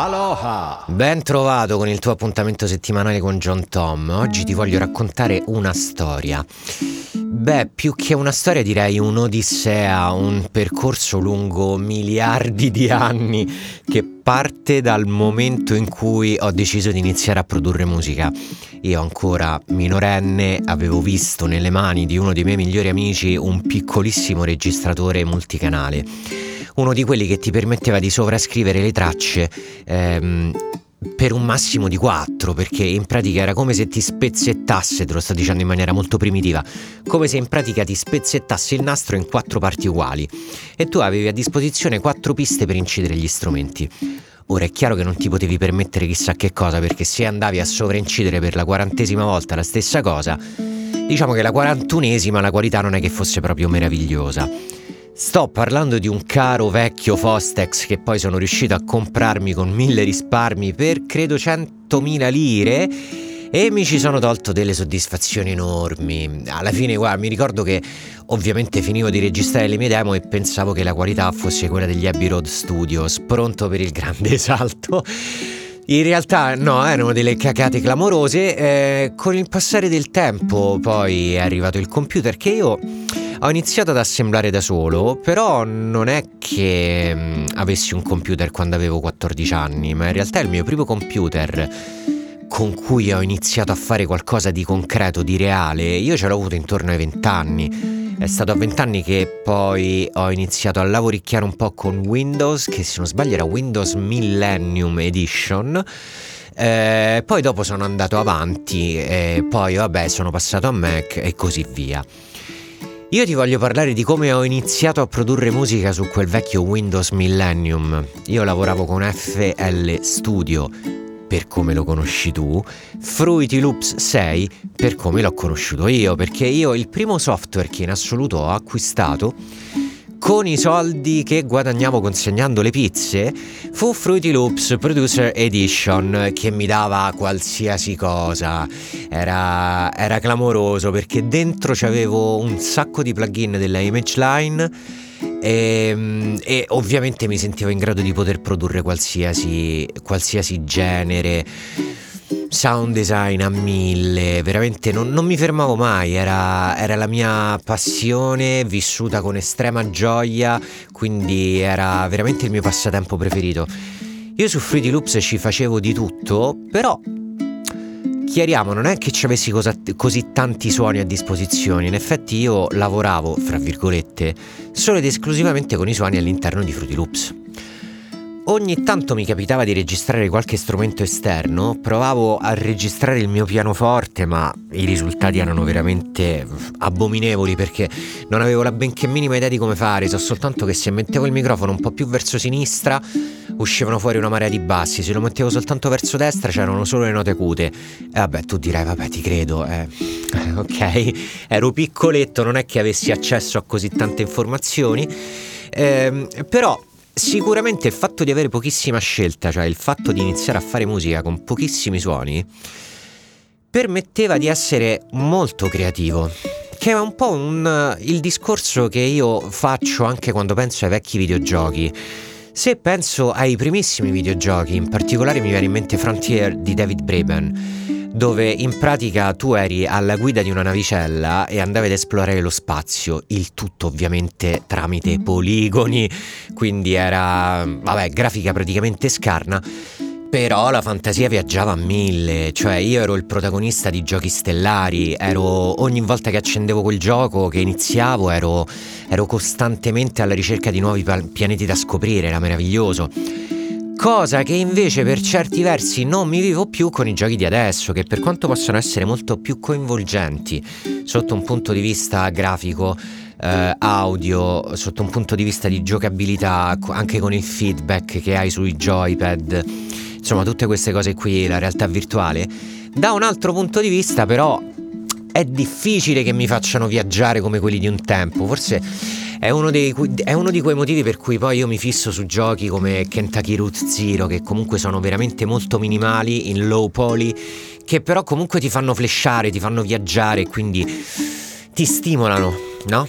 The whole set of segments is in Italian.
Aloha! Ben trovato con il tuo appuntamento settimanale con John Tom. Oggi ti voglio raccontare una storia. Beh, più che una storia direi un'odissea, un percorso lungo miliardi di anni che parte dal momento in cui ho deciso di iniziare a produrre musica. Io ancora minorenne avevo visto nelle mani di uno dei miei migliori amici un piccolissimo registratore multicanale uno di quelli che ti permetteva di sovrascrivere le tracce ehm, per un massimo di 4, perché in pratica era come se ti spezzettasse, te lo sto dicendo in maniera molto primitiva, come se in pratica ti spezzettasse il nastro in quattro parti uguali e tu avevi a disposizione quattro piste per incidere gli strumenti. Ora è chiaro che non ti potevi permettere chissà che cosa, perché se andavi a sovraincidere per la quarantesima volta la stessa cosa, diciamo che la quarantunesima la qualità non è che fosse proprio meravigliosa. Sto parlando di un caro vecchio Fostex che poi sono riuscito a comprarmi con mille risparmi per credo 100.000 lire e mi ci sono tolto delle soddisfazioni enormi. Alla fine, guarda, mi ricordo che ovviamente finivo di registrare le mie demo e pensavo che la qualità fosse quella degli Abbey Road Studios, pronto per il grande salto. In realtà no, erano delle cacate clamorose. Eh, con il passare del tempo poi è arrivato il computer che io ho iniziato ad assemblare da solo, però non è che mh, mm, avessi un computer quando avevo 14 anni, ma in realtà il mio primo computer con cui ho iniziato a fare qualcosa di concreto, di reale, io ce l'ho avuto intorno ai 20 anni. È stato a 20 anni che poi ho iniziato a lavoricchiare un po' con Windows, che se non sbaglio era Windows Millennium Edition. Eh, poi dopo sono andato avanti e poi vabbè sono passato a Mac e così via. Io ti voglio parlare di come ho iniziato a produrre musica su quel vecchio Windows Millennium. Io lavoravo con FL Studio per come lo conosci tu, Fruity Loops 6 per come l'ho conosciuto io, perché io il primo software che in assoluto ho acquistato con i soldi che guadagnavo consegnando le pizze fu Fruity Loops Producer Edition che mi dava qualsiasi cosa. Era, era clamoroso perché dentro c'avevo un sacco di plugin della Image Line e, e, ovviamente mi sentivo in grado di poter produrre qualsiasi, qualsiasi genere sound design a mille, veramente non, non mi fermavo mai, era, era, la mia passione vissuta con estrema gioia, quindi era veramente il mio passatempo preferito. Io su Fruity Loops ci facevo di tutto, però chiariamo, non è che ci avessi cosa, così tanti suoni a disposizione, in effetti io lavoravo, fra virgolette, solo ed esclusivamente con i suoni all'interno di Fruity Loops. Ogni tanto mi capitava di registrare qualche strumento esterno, provavo a registrare il mio pianoforte, ma i risultati erano veramente abominevoli perché non avevo la benché minima idea di come fare, so soltanto che se mettevo il microfono un po' più verso sinistra uscivano fuori una marea di bassi, se lo mettevo soltanto verso destra c'erano solo le note acute. E vabbè, tu dirai, vabbè, ti credo, eh. ok, ero piccoletto, non è che avessi accesso a così tante informazioni. Eh, però Sicuramente il fatto di avere pochissima scelta, cioè il fatto di iniziare a fare musica con pochissimi suoni, permetteva di essere molto creativo. Che è un po' un, il discorso che io faccio anche quando penso ai vecchi videogiochi. Se penso ai primissimi videogiochi, in particolare mi viene in mente Frontier di David Braben, dove in pratica tu eri alla guida di una navicella e andavi ad esplorare lo spazio, il tutto ovviamente tramite poligoni, quindi era, vabbè, grafica praticamente scarna. Però la fantasia viaggiava a mille, cioè io ero il protagonista di giochi stellari, ero ogni volta che accendevo quel gioco, che iniziavo, ero, ero costantemente alla ricerca di nuovi pianeti da scoprire, era meraviglioso cosa che invece per certi versi non mi vivo più con i giochi di adesso, che per quanto possono essere molto più coinvolgenti sotto un punto di vista grafico, eh, audio, sotto un punto di vista di giocabilità, anche con il feedback che hai sui joypad, insomma tutte queste cose qui, la realtà virtuale, da un altro punto di vista però è difficile che mi facciano viaggiare come quelli di un tempo, forse è uno, dei, è uno, di quei motivi per cui poi io mi fisso su giochi come Kentucky Root Zero, che comunque sono veramente molto minimali, in low poly, che però comunque ti fanno flashare, ti fanno viaggiare, quindi ti stimolano, no?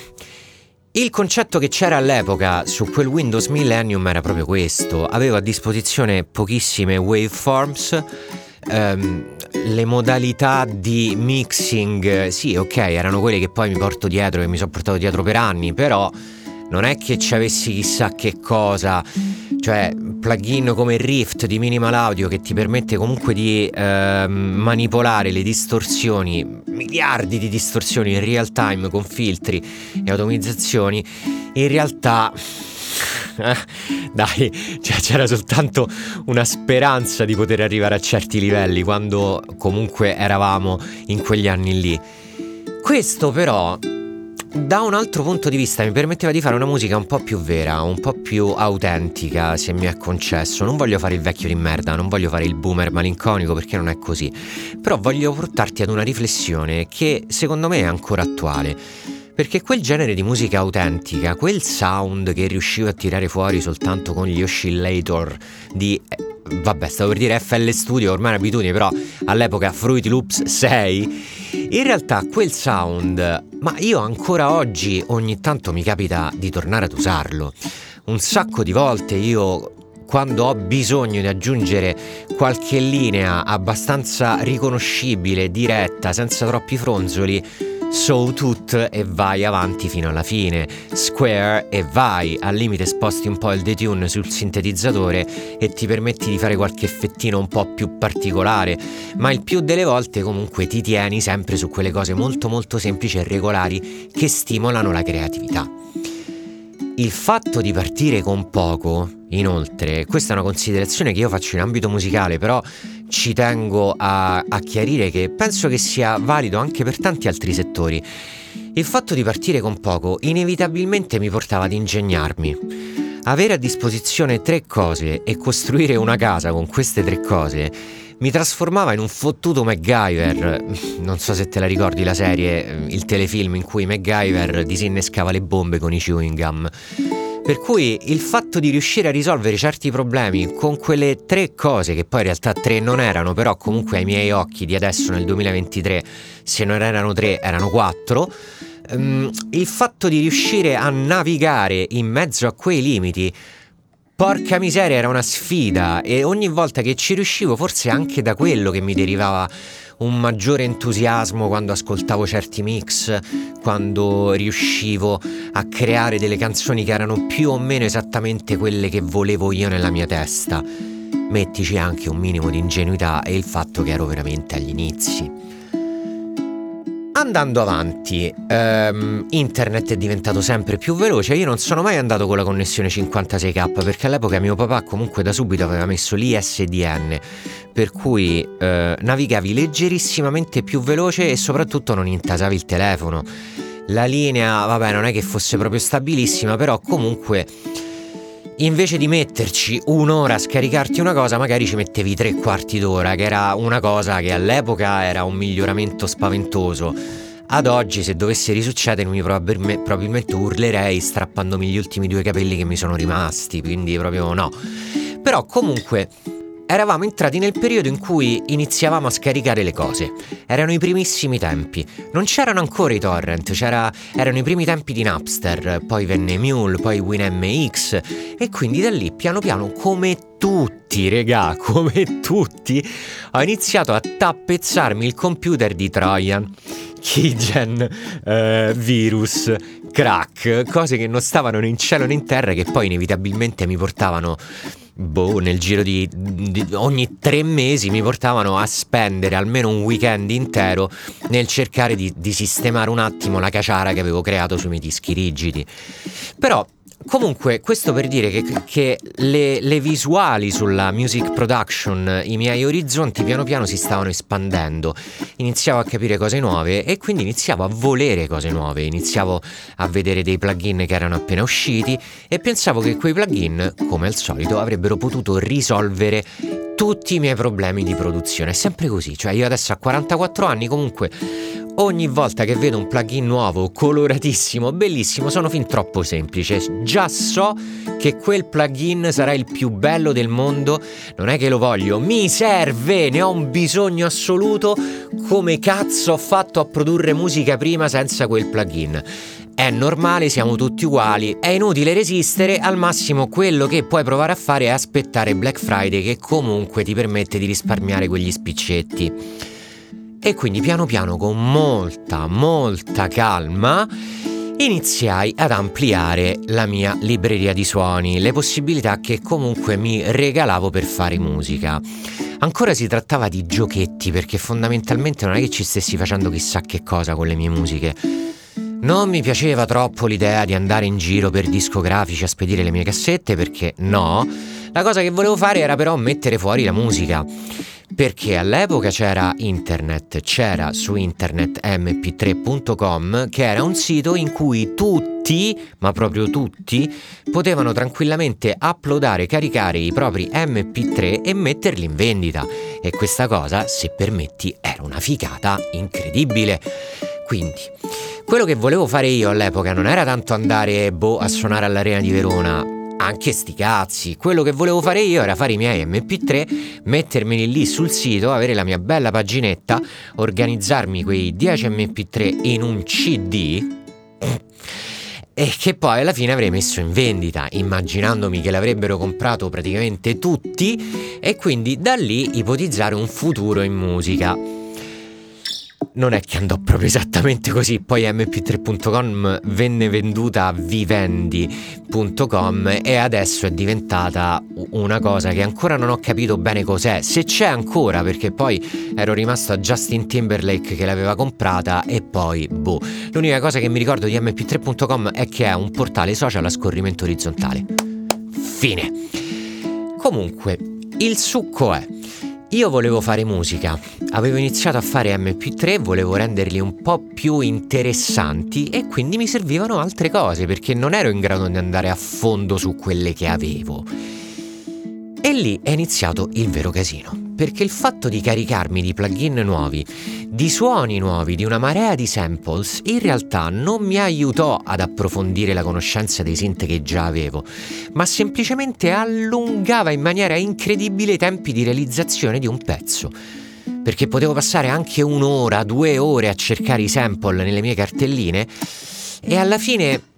Il concetto che c'era all'epoca su quel Windows Millennium era proprio questo, avevo a disposizione pochissime waveforms, ehm, le modalità di mixing, sì ok, erano quelle che poi mi porto dietro, che mi sono portato dietro per anni, però non è che ci avessi chissà che cosa, cioè plugin come Rift di Minimal Audio che ti permette comunque di eh, manipolare le distorsioni, miliardi di distorsioni in real time con filtri e automatizzazioni, in realtà dai, cioè, c'era soltanto una speranza di poter arrivare a certi livelli quando comunque eravamo in quegli anni lì. Questo però da un altro punto di vista mi permetteva di fare una musica un po' più vera, un po' più autentica, se mi è concesso. Non voglio fare il vecchio di merda, non voglio fare il boomer malinconico perché non è così. Però voglio portarti ad una riflessione che secondo me è ancora attuale. Perché quel genere di musica autentica, quel sound che riuscivo a tirare fuori soltanto con gli oscillator di vabbè, stavo per dire FL Studio, ormai è un'abitudine, però all'epoca Fruity Loops 6, in realtà quel sound, ma io ancora oggi ogni tanto mi capita di tornare ad usarlo. Un sacco di volte io quando ho bisogno di aggiungere qualche linea abbastanza riconoscibile, diretta, senza troppi fronzoli, Sawtooth e vai avanti fino alla fine, Square e vai, al limite sposti un po' il detune sul sintetizzatore e ti permetti di fare qualche effettino un po' più particolare, ma il più delle volte comunque ti tieni sempre su quelle cose molto molto semplici e regolari che stimolano la creatività. Il fatto di partire con poco, inoltre, questa è una considerazione che io faccio in ambito musicale, però ci tengo a, a chiarire che penso che sia valido anche per tanti altri settori. Il fatto di partire con poco inevitabilmente mi portava ad ingegnarmi. Avere a disposizione tre cose e costruire una casa con queste tre cose mi trasformava in un fottuto MacGyver. Non so se te la ricordi la serie, il telefilm in cui MacGyver disinnescava le bombe con i chewing gum. Per cui il fatto di riuscire a risolvere certi problemi con quelle tre cose, che poi in realtà tre non erano, però comunque ai miei occhi di adesso nel 2023, se non erano tre, erano quattro, um, il fatto di riuscire a navigare in mezzo a quei limiti Porca miseria, era una sfida. E ogni volta che ci riuscivo, forse anche da quello che mi derivava un maggiore entusiasmo quando ascoltavo certi mix, quando riuscivo a creare delle canzoni che erano più o meno esattamente quelle che volevo io nella mia testa. Mettici anche un minimo di ingenuità e il fatto che ero veramente agli inizi. Andando avanti, ehm, internet è diventato sempre più veloce. Io non sono mai andato con la connessione 56k perché all'epoca mio papà comunque da subito aveva messo l'ISDN, per cui eh, navigavi leggerissimamente più veloce e soprattutto non intasavi il telefono. La linea, vabbè, non è che fosse proprio stabilissima, però comunque invece di metterci un'ora a scaricarti una cosa, magari ci mettevi tre quarti d'ora, che era una cosa che all'epoca era un miglioramento spaventoso. Ad oggi, se dovesse risuccedermi, probabilmente urlerei strappandomi gli ultimi due capelli che mi sono rimasti, quindi proprio no. Però comunque Eravamo entrati nel periodo in cui iniziavamo a scaricare le cose. Erano i primissimi tempi. Non c'erano ancora i torrent, erano i primi tempi di Napster, poi venne Mule, poi WinMX e quindi da lì piano piano come tutti, regà, come tutti, ho iniziato a tappezzarmi il computer di Trojan. Keygen, eh, virus, crack, cose che non stavano né in cielo né in terra che poi inevitabilmente mi portavano boh, nel giro di, di, ogni tre mesi mi portavano a spendere almeno un weekend intero nel cercare di, di sistemare un attimo la caciara che avevo creato sui miei dischi rigidi. Però Comunque, questo per dire che, che le, le, visuali sulla music production, i miei orizzonti piano piano si stavano espandendo. Iniziavo a capire cose nuove e quindi iniziavo a volere cose nuove. Iniziavo a vedere dei plugin che erano appena usciti e pensavo che quei plugin, come al solito, avrebbero potuto risolvere tutti i miei problemi di produzione. È sempre così, cioè io adesso a 44 anni comunque ogni volta che vedo un plugin nuovo, coloratissimo, bellissimo, sono fin troppo semplice. Già so che quel plugin sarà il più bello del mondo, non è che lo voglio, mi serve, ne ho un bisogno assoluto. Come cazzo ho fatto a produrre musica prima senza quel plugin? È normale, siamo tutti uguali, è inutile resistere, al massimo quello che puoi provare a fare è aspettare Black Friday che comunque ti permette di risparmiare quegli spiccetti. E quindi piano piano con molta, molta calma iniziai ad ampliare la mia libreria di suoni, le possibilità che comunque mi regalavo per fare musica. Ancora si trattava di giochetti perché fondamentalmente non è che ci stessi facendo chissà che cosa con le mie musiche. Non mi piaceva troppo l'idea di andare in giro per discografici a spedire le mie cassette perché no, la cosa che volevo fare era però mettere fuori la musica perché all'epoca c'era internet, c'era su internet mp3.com che era un sito in cui tutti, ma proprio tutti, potevano tranquillamente uploadare, caricare i propri mp3 e metterli in vendita. E questa cosa, se permetti, era una figata incredibile. Quindi, quello che volevo fare io all'epoca non era tanto andare boh, a suonare all'Arena di Verona, anche sti cazzi. Quello che volevo fare io era fare i miei MP3, mettermeli lì sul sito, avere la mia bella paginetta, organizzarmi quei 10 MP3 in un CD e che poi alla fine avrei messo in vendita, immaginandomi che l'avrebbero comprato praticamente tutti e quindi da lì ipotizzare un futuro in musica non è che andò proprio esattamente così, poi mp3.com venne venduta a vivendi.com e adesso è diventata una cosa che ancora non ho capito bene cos'è, se c'è ancora perché poi ero rimasto a Justin Timberlake che l'aveva comprata e poi boh. L'unica cosa che mi ricordo di mp3.com è che è un portale social a scorrimento orizzontale. Fine. Comunque, il succo è io volevo fare musica, avevo iniziato a fare MP3, volevo renderli un po' più interessanti e quindi mi servivano altre cose perché non ero in grado di andare a fondo su quelle che avevo. E lì è iniziato il vero casino perché il fatto di caricarmi di plugin nuovi, di suoni nuovi, di una marea di samples, in realtà non mi aiutò ad approfondire la conoscenza dei synth che già avevo, ma semplicemente allungava in maniera incredibile i tempi di realizzazione di un pezzo. Perché potevo passare anche un'ora, due ore a cercare i sample nelle mie cartelline e alla fine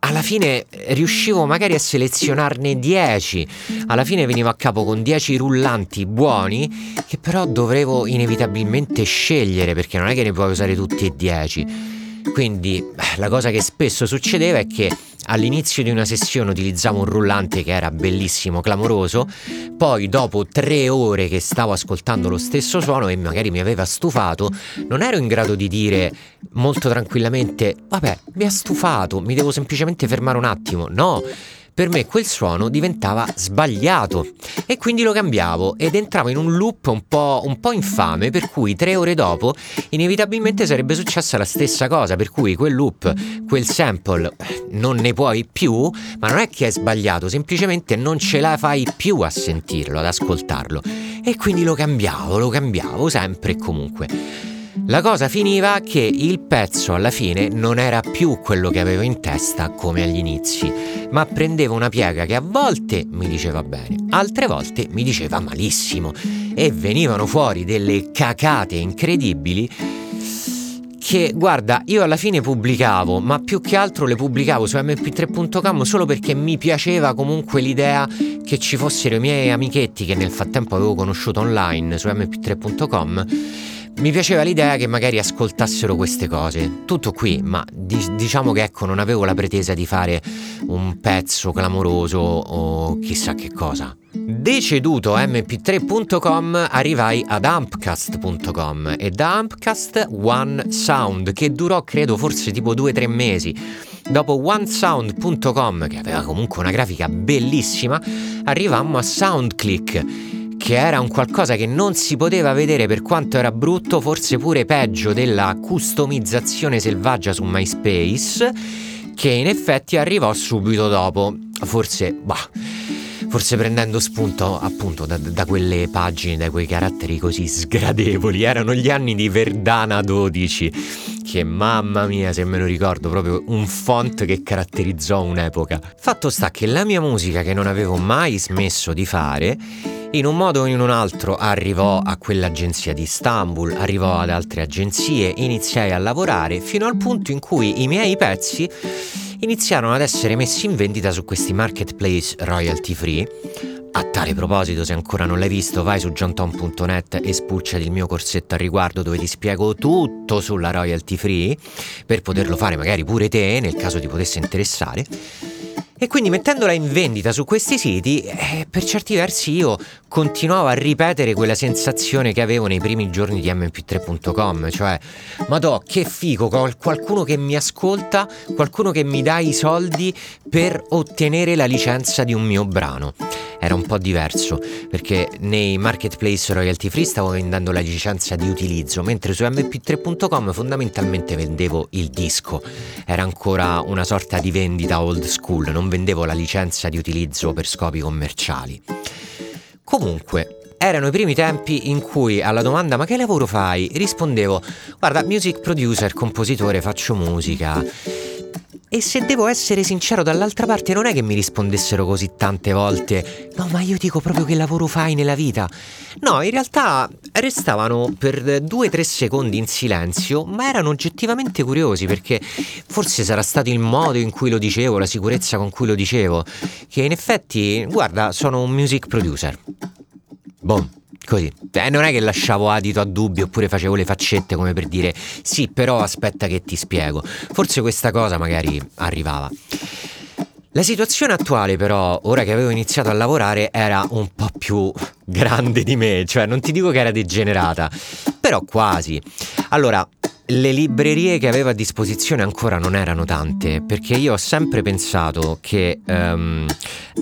alla fine riuscivo magari a selezionarne 10, alla fine venivo a capo con 10 rullanti buoni che però dovevo inevitabilmente scegliere perché non è che ne puoi usare tutti e 10. Quindi la cosa che spesso succedeva è che all'inizio di una sessione utilizzavo un rullante che era bellissimo, clamoroso, poi dopo tre ore che stavo ascoltando lo stesso suono e magari mi aveva stufato, non ero in grado di dire molto tranquillamente, vabbè, mi ha stufato, mi devo semplicemente fermare un attimo. No, per me quel suono diventava sbagliato e quindi lo cambiavo ed entravo in un loop un po', un po', infame per cui tre ore dopo inevitabilmente sarebbe successa la stessa cosa per cui quel loop, quel sample non ne puoi più ma non è che è sbagliato semplicemente non ce la fai più a sentirlo, ad ascoltarlo e quindi lo cambiavo, lo cambiavo sempre e comunque. La cosa finiva che il pezzo alla fine non era più quello che avevo in testa come agli inizi, ma prendeva una piega che a volte mi diceva bene, altre volte mi diceva malissimo e venivano fuori delle cacate incredibili che guarda, io alla fine pubblicavo, ma più che altro le pubblicavo su mp3.com solo perché mi piaceva comunque l'idea che ci fossero i miei amichetti che nel frattempo avevo conosciuto online su mp3.com mi piaceva l'idea che magari ascoltassero queste cose. Tutto qui, ma di- diciamo che ecco, non avevo la pretesa di fare un pezzo clamoroso o chissà che cosa. Deceduto mp3.com arrivai ad ampcast.com e da Ampcast One Sound che durò credo forse tipo 2-3 mesi. Dopo onesound.com che aveva comunque una grafica bellissima, arrivammo a SoundClick che era un qualcosa che non si poteva vedere per quanto era brutto, forse pure peggio della customizzazione selvaggia su MySpace, che in effetti arrivò subito dopo. Forse, bah, forse prendendo spunto appunto da, da, quelle pagine, da quei caratteri così sgradevoli. Erano gli anni di Verdana 12 che mamma mia se me lo ricordo proprio un font che caratterizzò un'epoca. Fatto sta che la mia musica che non avevo mai smesso di fare in un modo o in un altro arrivò a quell'agenzia di Istanbul, arrivò ad altre agenzie, iniziai a lavorare fino al punto in cui i miei pezzi iniziarono ad essere messi in vendita su questi marketplace royalty free. A tale proposito, se ancora non l'hai visto, vai su johntom.net e spulciati il mio corsetto al riguardo dove ti spiego tutto sulla royalty free, per poterlo fare magari pure te, nel caso ti potesse interessare. E quindi mettendola in vendita su questi siti, eh, per certi versi io continuavo a ripetere quella sensazione che avevo nei primi giorni di mp3.com, cioè, madò, che figo, qualcuno che mi ascolta, qualcuno che mi dà i soldi per ottenere la licenza di un mio brano era un po' diverso perché nei marketplace royalty free stavo vendendo la licenza di utilizzo, mentre su mp3.com fondamentalmente vendevo il disco. Era ancora una sorta di vendita old school, non vendevo la licenza di utilizzo per scopi commerciali. Comunque, erano i primi tempi in cui alla domanda ma che lavoro fai? rispondevo guarda music producer, compositore, faccio musica e se devo essere sincero, dall'altra parte non è che mi rispondessero così tante volte, no, ma io dico proprio che lavoro fai nella vita. No, in realtà restavano per due o tre secondi in silenzio, ma erano oggettivamente curiosi perché forse sarà stato il modo in cui lo dicevo, la sicurezza con cui lo dicevo, che in effetti, guarda, sono un music producer. Boom. Così. Eh, non è che lasciavo adito a dubbi oppure facevo le faccette come per dire sì, però aspetta che ti spiego. Forse questa cosa magari arrivava. La situazione attuale però, ora che avevo iniziato a lavorare, era un po' più grande di me, cioè non ti dico che era degenerata, però quasi. Allora, le librerie che avevo a disposizione ancora non erano tante, perché io ho sempre pensato che um,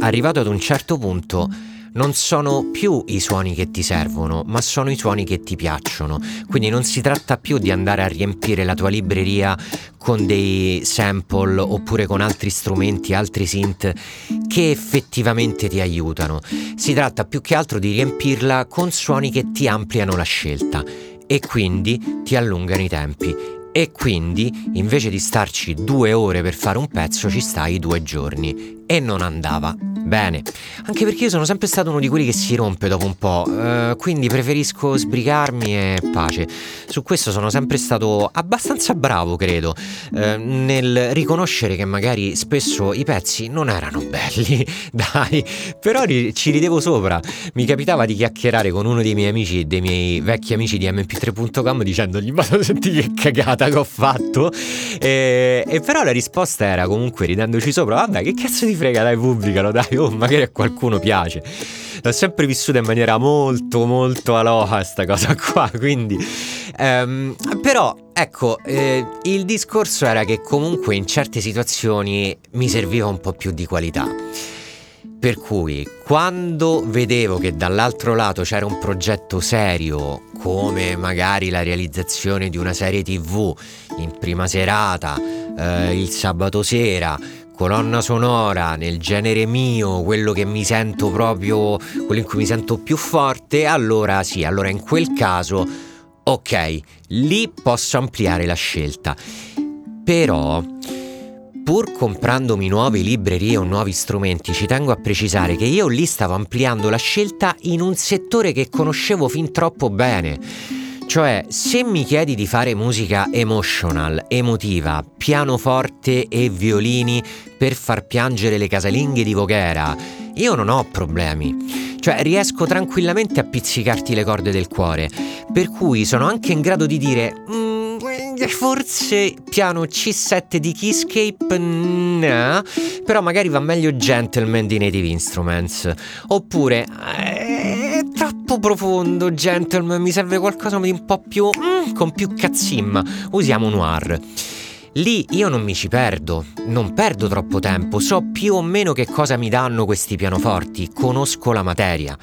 arrivato ad un certo punto non sono più i suoni che ti servono, ma sono i suoni che ti piacciono. Quindi non si tratta più di andare a riempire la tua libreria con dei sample oppure con altri strumenti, altri synth che effettivamente ti aiutano. Si tratta più che altro di riempirla con suoni che ti ampliano la scelta e quindi ti allungano i tempi e quindi invece di starci due ore per fare un pezzo ci stai due giorni e non andava Bene, anche perché io sono sempre stato uno di quelli che si rompe dopo un po', eh, quindi preferisco sbrigarmi e pace. Su questo sono sempre stato abbastanza bravo, credo, eh, nel riconoscere che magari spesso i pezzi non erano belli, dai, però ci ridevo sopra. Mi capitava di chiacchierare con uno dei miei amici, dei miei vecchi amici di mp3.com dicendogli ma senti che cagata che ho fatto e, e però la risposta era comunque ridendoci sopra, vabbè che cazzo ti frega dai pubblicalo dai oh, magari a qualcuno piace. L'ho sempre vissuta in maniera molto, molto aloha sta cosa qua, quindi... Um, però, ecco, eh, il discorso era che comunque in certe situazioni mi serviva un po' più di qualità. Per cui quando vedevo che dall'altro lato c'era un progetto serio, come magari la realizzazione di una serie tv in prima serata, eh, il sabato sera, colonna sonora nel genere mio, quello che mi sento proprio, quello in cui mi sento più forte, allora sì, allora in quel caso, ok, lì posso ampliare la scelta. Però, pur comprandomi nuove librerie o nuovi strumenti, ci tengo a precisare che io lì stavo ampliando la scelta in un settore che conoscevo fin troppo bene cioè, se mi chiedi di fare musica emotional, emotiva, pianoforte e violini per far piangere le casalinghe di Voghera, io non ho problemi. Cioè, riesco tranquillamente a pizzicarti le corde del cuore. Per cui sono anche in grado di dire. Mm, forse piano C7 di Keyscape no, però magari va meglio Gentleman di Native Instruments. Oppure eh, troppo profondo Gentleman, mi serve qualcosa di un po' più mm, con più cazzimma. Usiamo Noir. Lì io non mi ci perdo, non perdo troppo tempo, so più o meno che cosa mi danno questi pianoforti, conosco la materia.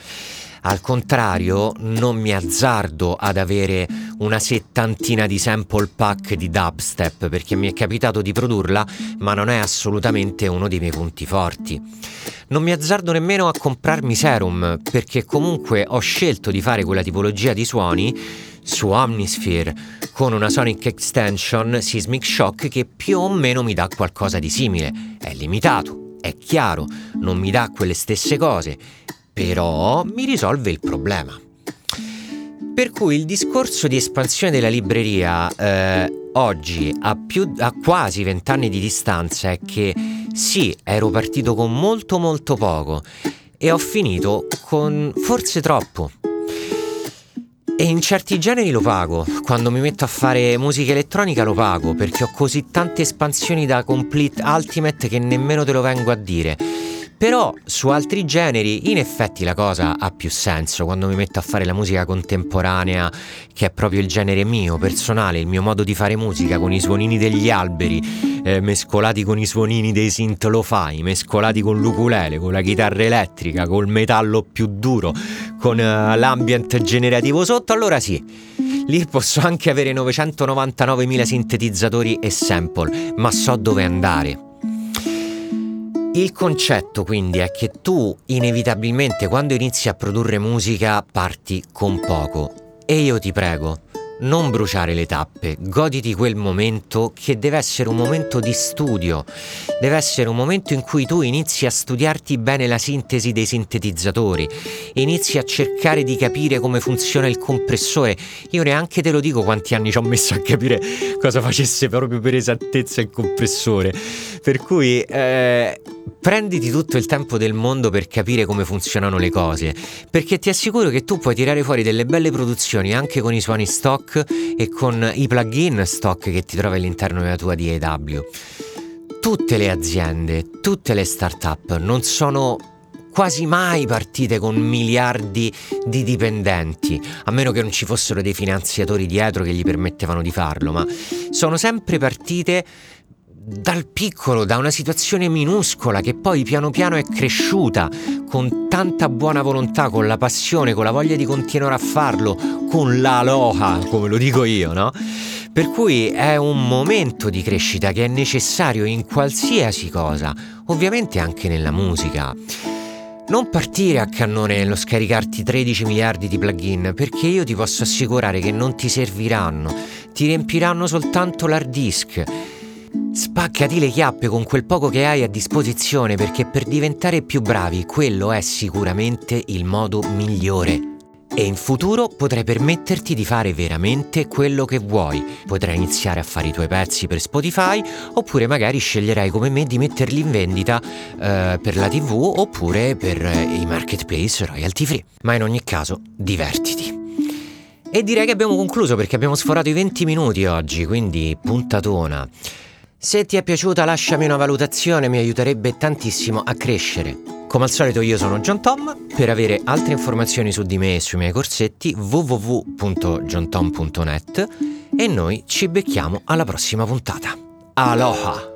Al contrario, non mi azzardo ad avere una settantina di sample pack di dubstep perché mi è capitato di produrla, ma non è assolutamente uno dei miei punti forti. Non mi azzardo nemmeno a comprarmi serum perché comunque ho scelto di fare quella tipologia di suoni su Omnisphere con una Sonic Extension Seismic Shock che più o meno mi dà qualcosa di simile. È limitato, è chiaro, non mi dà quelle stesse cose, però mi risolve il problema. Per cui il discorso di espansione della libreria eh, oggi, a, più, a quasi vent'anni di distanza, è che sì, ero partito con molto molto poco e ho finito con forse troppo. E in certi generi lo pago, quando mi metto a fare musica elettronica lo pago, perché ho così tante espansioni da Complete Ultimate che nemmeno te lo vengo a dire. Però su altri generi in effetti la cosa ha più senso quando mi metto a fare la musica contemporanea, che è proprio il genere mio, personale, il mio modo di fare musica con i suonini degli alberi, eh, mescolati con i suonini dei synth lo-fi, mescolati con l'ukulele, con la chitarra elettrica, col metallo più duro, con uh, l'ambient generativo sotto, allora sì. Lì posso anche avere 999.000 sintetizzatori e sample, ma so dove andare. Il concetto quindi è che tu inevitabilmente quando inizi a produrre musica parti con poco e io ti prego, non bruciare le tappe, goditi quel momento che deve essere un momento di studio, deve essere un momento in cui tu inizi a studiarti bene la sintesi dei sintetizzatori, inizi a cercare di capire come funziona il compressore. Io neanche te lo dico quanti anni ci ho messo a capire cosa facesse proprio per esattezza il compressore. Per cui eh, prenditi tutto il tempo del mondo per capire come funzionano le cose, perché ti assicuro che tu puoi tirare fuori delle belle produzioni anche con i suoni stock e con i plugin stock che ti trovi all'interno della tua DAW. Tutte le aziende, tutte le start-up non sono quasi mai partite con miliardi di dipendenti, a meno che non ci fossero dei finanziatori dietro che gli permettevano di farlo, ma sono sempre partite dal piccolo, da una situazione minuscola che poi piano piano è cresciuta con tanta buona volontà, con la passione, con la voglia di continuare a farlo, con la loha, come lo dico io, no? Per cui è un momento di crescita che è necessario in qualsiasi cosa, ovviamente anche nella musica. Non partire a cannone nello scaricarti 13 miliardi di plugin, perché io ti posso assicurare che non ti serviranno, ti riempiranno soltanto l'hard disk Spaccati le chiappe con quel poco che hai a disposizione perché per diventare più bravi quello è sicuramente il modo migliore. E in futuro potrai permetterti di fare veramente quello che vuoi. Potrai iniziare a fare i tuoi pezzi per Spotify oppure magari sceglierai come me di metterli in vendita eh, per la TV oppure per eh, i marketplace royalty free. Ma in ogni caso divertiti. E direi che abbiamo concluso perché abbiamo sforato i 20 minuti oggi, quindi puntatona. Se ti è piaciuta lasciami una valutazione, mi aiuterebbe tantissimo a crescere. Come al solito io sono John Tom, per avere altre informazioni su di me e sui miei corsetti www.johntom.net e noi ci becchiamo alla prossima puntata. Aloha!